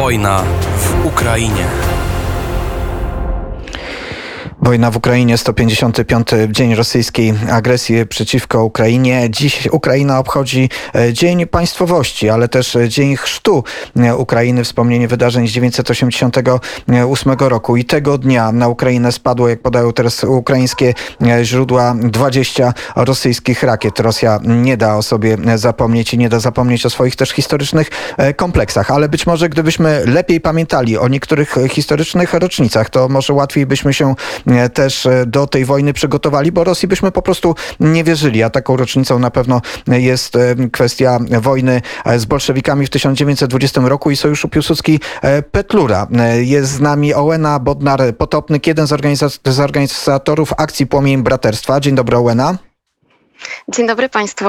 Wojna w Ukrainie. Wojna w Ukrainie, 155. dzień rosyjskiej agresji przeciwko Ukrainie. Dziś Ukraina obchodzi e, Dzień Państwowości, ale też Dzień Chrztu Ukrainy, wspomnienie wydarzeń z 1988 roku. I tego dnia na Ukrainę spadło, jak podają teraz ukraińskie e, źródła, 20 rosyjskich rakiet. Rosja nie da o sobie zapomnieć i nie da zapomnieć o swoich też historycznych e, kompleksach. Ale być może gdybyśmy lepiej pamiętali o niektórych historycznych rocznicach, to może łatwiej byśmy się też e, do tej wojny przygotowali, bo Rosji byśmy po prostu nie wierzyli, a taką rocznicą na pewno jest e, kwestia wojny e, z bolszewikami w 1920 roku i Sojuszu Piłsudski-Petlura. Jest z nami Ołena Bodnar-Potopnyk, jeden z, organizatorów, z organizatorów akcji Płomień Braterstwa. Dzień dobry Ołena. Dzień dobry Państwu.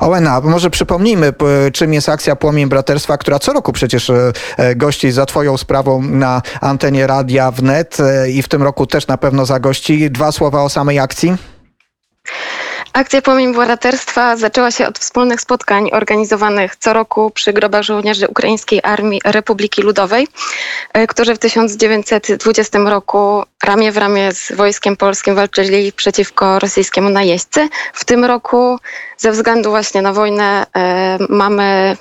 Ołena, może przypomnijmy, czym jest akcja Płomień Braterstwa, która co roku przecież e, e, gości za Twoją sprawą na antenie radia wnet e, i w tym roku też na pewno zagości. Dwa słowa o samej akcji. Akcja Płomień Bohaterstwa zaczęła się od wspólnych spotkań organizowanych co roku przy grobach żołnierzy Ukraińskiej Armii Republiki Ludowej, którzy w 1920 roku ramię w ramię z wojskiem polskim walczyli przeciwko rosyjskiemu najeźdźcy. W tym roku ze względu właśnie na wojnę e, mamy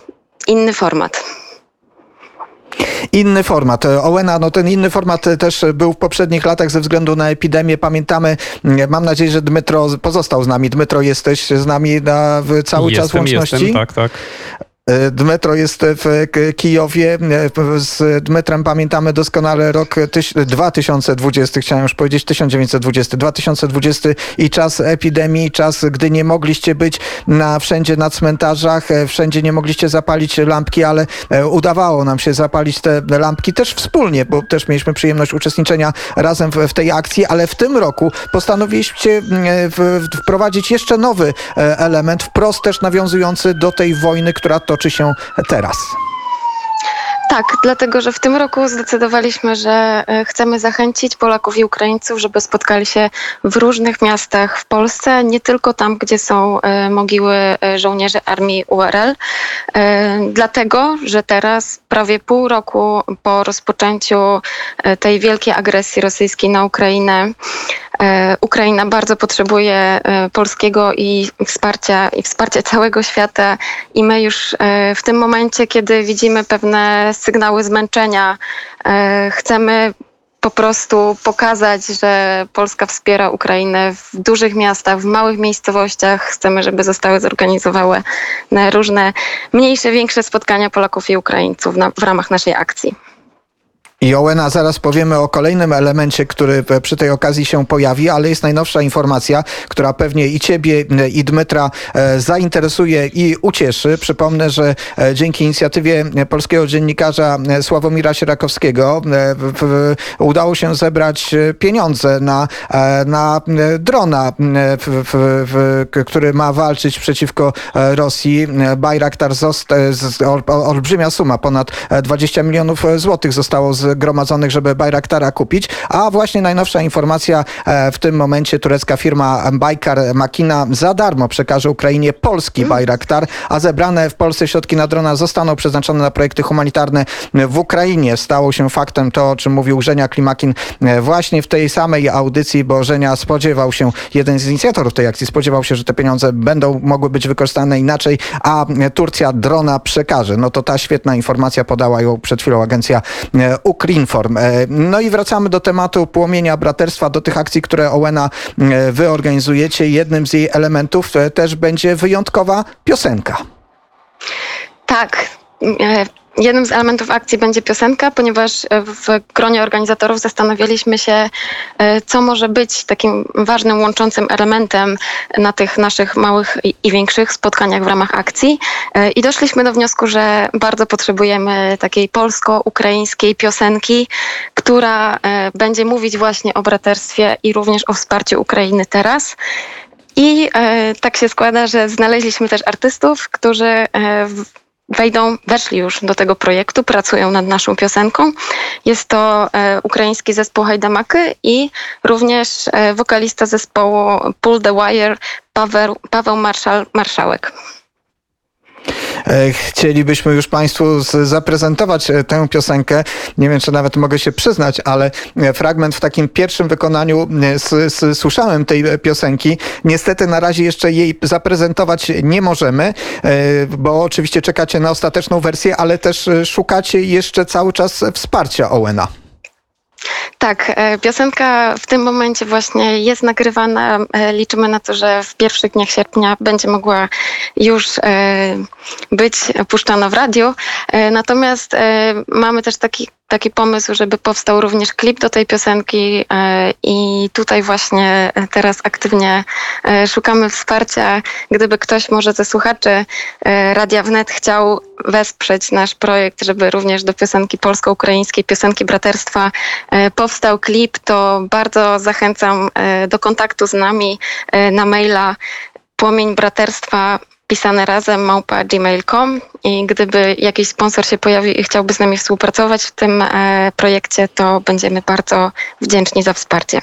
inny format inny format. Ołena, no ten inny format też był w poprzednich latach ze względu na epidemię. Pamiętamy, mam nadzieję, że Dmytro pozostał z nami. Dmytro, jesteś z nami na cały jestem, czas łączności? Jestem, tak, tak. E, Dmytro jest w Kijowie. E, z Dmytrem pamiętamy doskonale rok 2020, chciałem już powiedzieć 1920, 2020 i czas epidemii, czas, gdy nie mogliście być na wszędzie na cmentarzach, e, wszędzie nie mogliście zapalić lampki, ale udawało nam się zapalić te lampki też wspólnie, bo też mieliśmy przyjemność uczestniczenia razem w, w tej akcji, ale w tym roku postanowiliście wprowadzić jeszcze nowy element, wprost też nawiązujący do tej wojny, która toczy toczy się teraz. Tak, dlatego że w tym roku zdecydowaliśmy, że e, chcemy zachęcić Polaków i Ukraińców, żeby spotkali się w różnych miastach w Polsce, nie tylko tam, gdzie są e, mogiły e, żołnierzy armii URL. Dlatego, że teraz, prawie pół roku po rozpoczęciu tej wielkiej agresji rosyjskiej na Ukrainę, Ukraina bardzo potrzebuje e, polskiego i wsparcia, i wsparcia całego świata i my już e, w tym momencie, kiedy widzimy pewne sygnały zmęczenia, chcemy po prostu pokazać, że Polska wspiera Ukrainę w dużych miastach, w małych miejscowościach. Chcemy, żeby zostały zorganizowane różne mniejsze, większe spotkania Polaków i Ukraińców na, w ramach naszej akcji. I Owena, zaraz powiemy o kolejnym elemencie, który przy tej okazji się pojawi, ale jest najnowsza informacja, która pewnie i ciebie, i Dmytra e, zainteresuje i ucieszy. Przypomnę, że e, dzięki inicjatywie polskiego dziennikarza e, Sławomira Sierakowskiego udało się zebrać pieniądze na, na drona, który ma walczyć przeciwko Rosji. Bayraktar, olbrzymia suma, ponad 20 milionów złotych zostało z zgromadzonych, żeby Bayraktara kupić. A właśnie najnowsza informacja e, w tym momencie turecka firma Baykar Makina za darmo przekaże Ukrainie polski Bayraktar, a zebrane w Polsce środki na drona zostaną przeznaczone na projekty humanitarne w Ukrainie. Stało się faktem to, o czym mówił Żenia Klimakin e, właśnie w tej samej audycji, bo Żenia spodziewał się, jeden z inicjatorów tej akcji spodziewał się, że te pieniądze będą mogły być wykorzystane inaczej, a Turcja drona przekaże. No to ta świetna informacja podała ją przed chwilą agencja Ukr. Ukrinform. E, no i wracamy do tematu płomienia braterstwa, do tych akcji, które Owena e, wy organizujecie. Jednym z jej elementów e, też będzie wyjątkowa piosenka. Tak. Jednym z elementów akcji będzie piosenka, ponieważ w gronie organizatorów zastanawialiśmy się, e, co może być takim ważnym łączącym elementem na tych naszych małych i większych spotkaniach w ramach akcji. E, I doszliśmy do wniosku, że bardzo potrzebujemy takiej polsko-ukraińskiej piosenki, która e, będzie mówić właśnie o braterstwie i również o wsparciu Ukrainy teraz. I e, tak się składa, że znaleźliśmy też artystów, którzy e, wejdą, weszli już do tego projektu, pracują nad naszą piosenką. Jest to e, ukraiński zespół Hajdamaky i również e, wokalista zespołu Pull the Wire Paweł, Paweł Marszał, Marszałek. E, chcielibyśmy już Państwu zaprezentować e, tę piosenkę. Nie wiem, czy nawet mogę się przyznać, ale e, fragment w takim pierwszym wykonaniu słyszałem tej piosenki. Niestety na razie jeszcze jej zaprezentować nie możemy, bo oczywiście czekacie na ostateczną wersję, ale też szukacie jeszcze cały czas wsparcia Owena. Tak, e, piosenka w tym momencie właśnie jest nagrywana. E, liczymy na to, że w pierwszych dniach sierpnia będzie mogła już e, być puszczana w radiu. Natomiast mamy też taki taki pomysł, żeby powstał również klip do tej piosenki e, i tutaj właśnie teraz aktywnie e, szukamy wsparcia. Gdyby ktoś może ze słuchaczy e, Radia Wnet chciał wesprzeć nasz projekt, żeby również do piosenki polsko-ukraińskiej, piosenki braterstwa powstał klip, to bardzo zachęcam do kontaktu z nami na maila płomień braterstwa pisane razem małpa gmail.com i gdyby jakiś sponsor się pojawił i chciałby z nami współpracować w tym e, projekcie, to będziemy bardzo wdzięczni za wsparcie.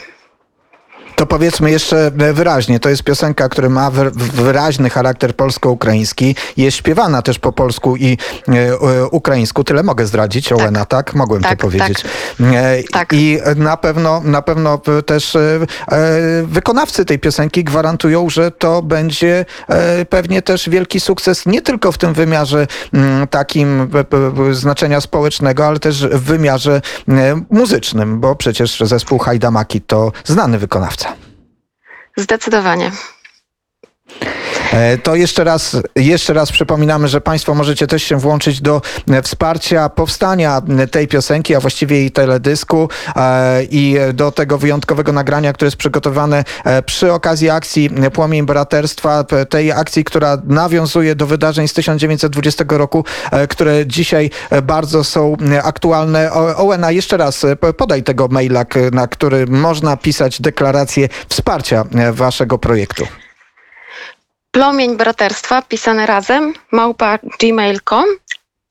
To powiedzmy jeszcze wyraźnie, to jest piosenka, która ma wyraźny charakter polsko-ukraiński, jest śpiewana też po polsku i e, ukraińsku. Tyle mogę zdradzić, tak. Ołena, tak? Mogłem tak, to powiedzieć. Tak. E, tak. I na pewno, na pewno też e, wykonawcy tej piosenki gwarantują, że to będzie pewnie też wielki sukces nie tylko w tym wymiarze takim znaczenia społecznego, ale też w wymiarze muzycznym, bo przecież zespół Hajdamaki to znany wykonawca. Zdecydowanie. E, to jeszcze raz, jeszcze raz przypominamy, że Państwo możecie też się włączyć do e, wsparcia powstania tej piosenki, a właściwie jej teledysku e, i do tego wyjątkowego nagrania, które jest przygotowane przy okazji akcji Płomień Braterstwa, tej akcji, która nawiązuje do wydarzeń z 1920 roku, które dzisiaj bardzo są aktualne. Ołena, jeszcze raz podaj tego maila, na który można pisać deklarację wsparcia waszego projektu. Plomień Braterstwa, pisane razem, małpa gmail.com,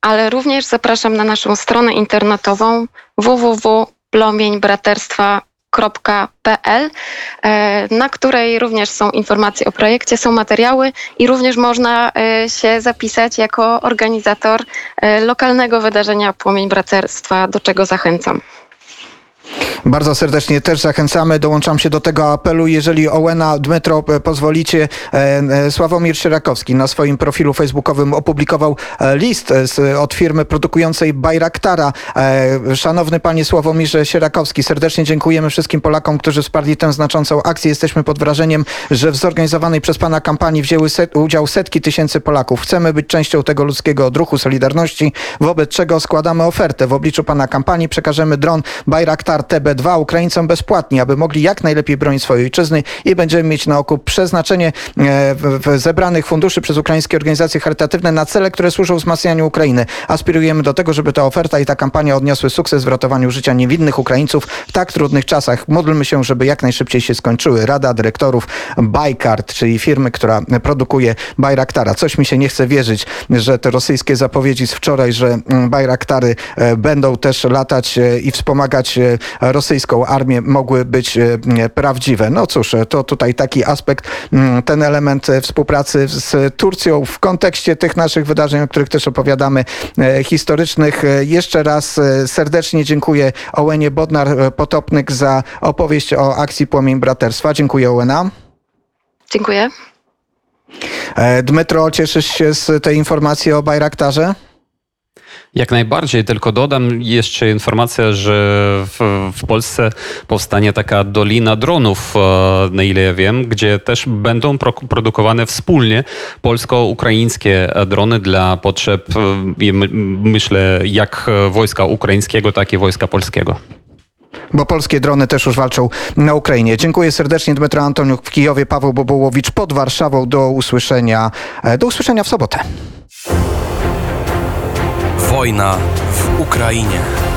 ale również zapraszam na naszą stronę internetową www.plomieńbraterstwa.pl, e, na której również są informacje o projekcie, są materiały i również można e, się zapisać jako organizator e, lokalnego wydarzenia Płomień Braterstwa, do czego zachęcam. Bardzo serdecznie też zachęcamy. Dołączam się do tego apelu. Jeżeli Ołena, Dmytro, e, pozwolicie, e, e, Sławomir Sierakowski na swoim profilu facebookowym opublikował list od firmy produkującej Bajraktara. Szanowny panie Sławomirze Sierakowski, serdecznie dziękujemy wszystkim Polakom, którzy wsparli tę znaczącą akcję. Jesteśmy pod wrażeniem, że w zorganizowanej przez pana kampanii wzięły set, udział setki tysięcy Polaków. Chcemy być częścią tego ludzkiego odruchu Solidarności, wobec czego składamy ofertę. W obliczu pana kampanii przekażemy dron Bajraktar TB dwa Ukraińcom bezpłatnie, aby mogli jak najlepiej bronić swojej ojczyzny i będziemy mieć na oku przeznaczenie e, zebranych funduszy przez ukraińskie organizacje charytatywne na cele, które służą wzmacnianiu Ukrainy. Aspirujemy do tego, żeby ta oferta i ta kampania odniosły sukces w ratowaniu życia niewinnych Ukraińców w tak trudnych czasach. Módlmy się, żeby jak najszybciej się skończyły. Rada dyrektorów Bajkart, czyli firmy, która produkuje Bajraktara. Coś mi się nie chce wierzyć, że te rosyjskie zapowiedzi z wczoraj, że mm, Bajraktary e, będą też latać e, i wspomagać rosyjską armię mogły być e, prawdziwe. No cóż, to tutaj taki aspekt, ten element współpracy z Turcją w kontekście tych naszych wydarzeń, o których też opowiadamy, e, historycznych. E, jeszcze raz serdecznie dziękuję Ołenie Bodnar-Potopnyk za opowieść o akcji Płomień Braterstwa. Dziękuję Ołena. Dziękuję. Dmytro, cieszysz się z tej informacji o Bajraktarze? Jak najbardziej, tylko dodam jeszcze informację, że w, w, Polsce powstanie taka dolina dronów, e, na ile ja wiem, gdzie też będą pro, produkowane wspólnie polsko-ukraińskie drony dla potrzeb, e, myślę, jak wojska ukraińskiego, tak i wojska polskiego bo polskie drony też już walczą na Ukrainie. Dziękuję serdecznie Dmytro Antoniuk w Kijowie, Paweł Bobołowicz pod Warszawą. Do usłyszenia, e, do usłyszenia w sobotę. Wojna w Ukrainie.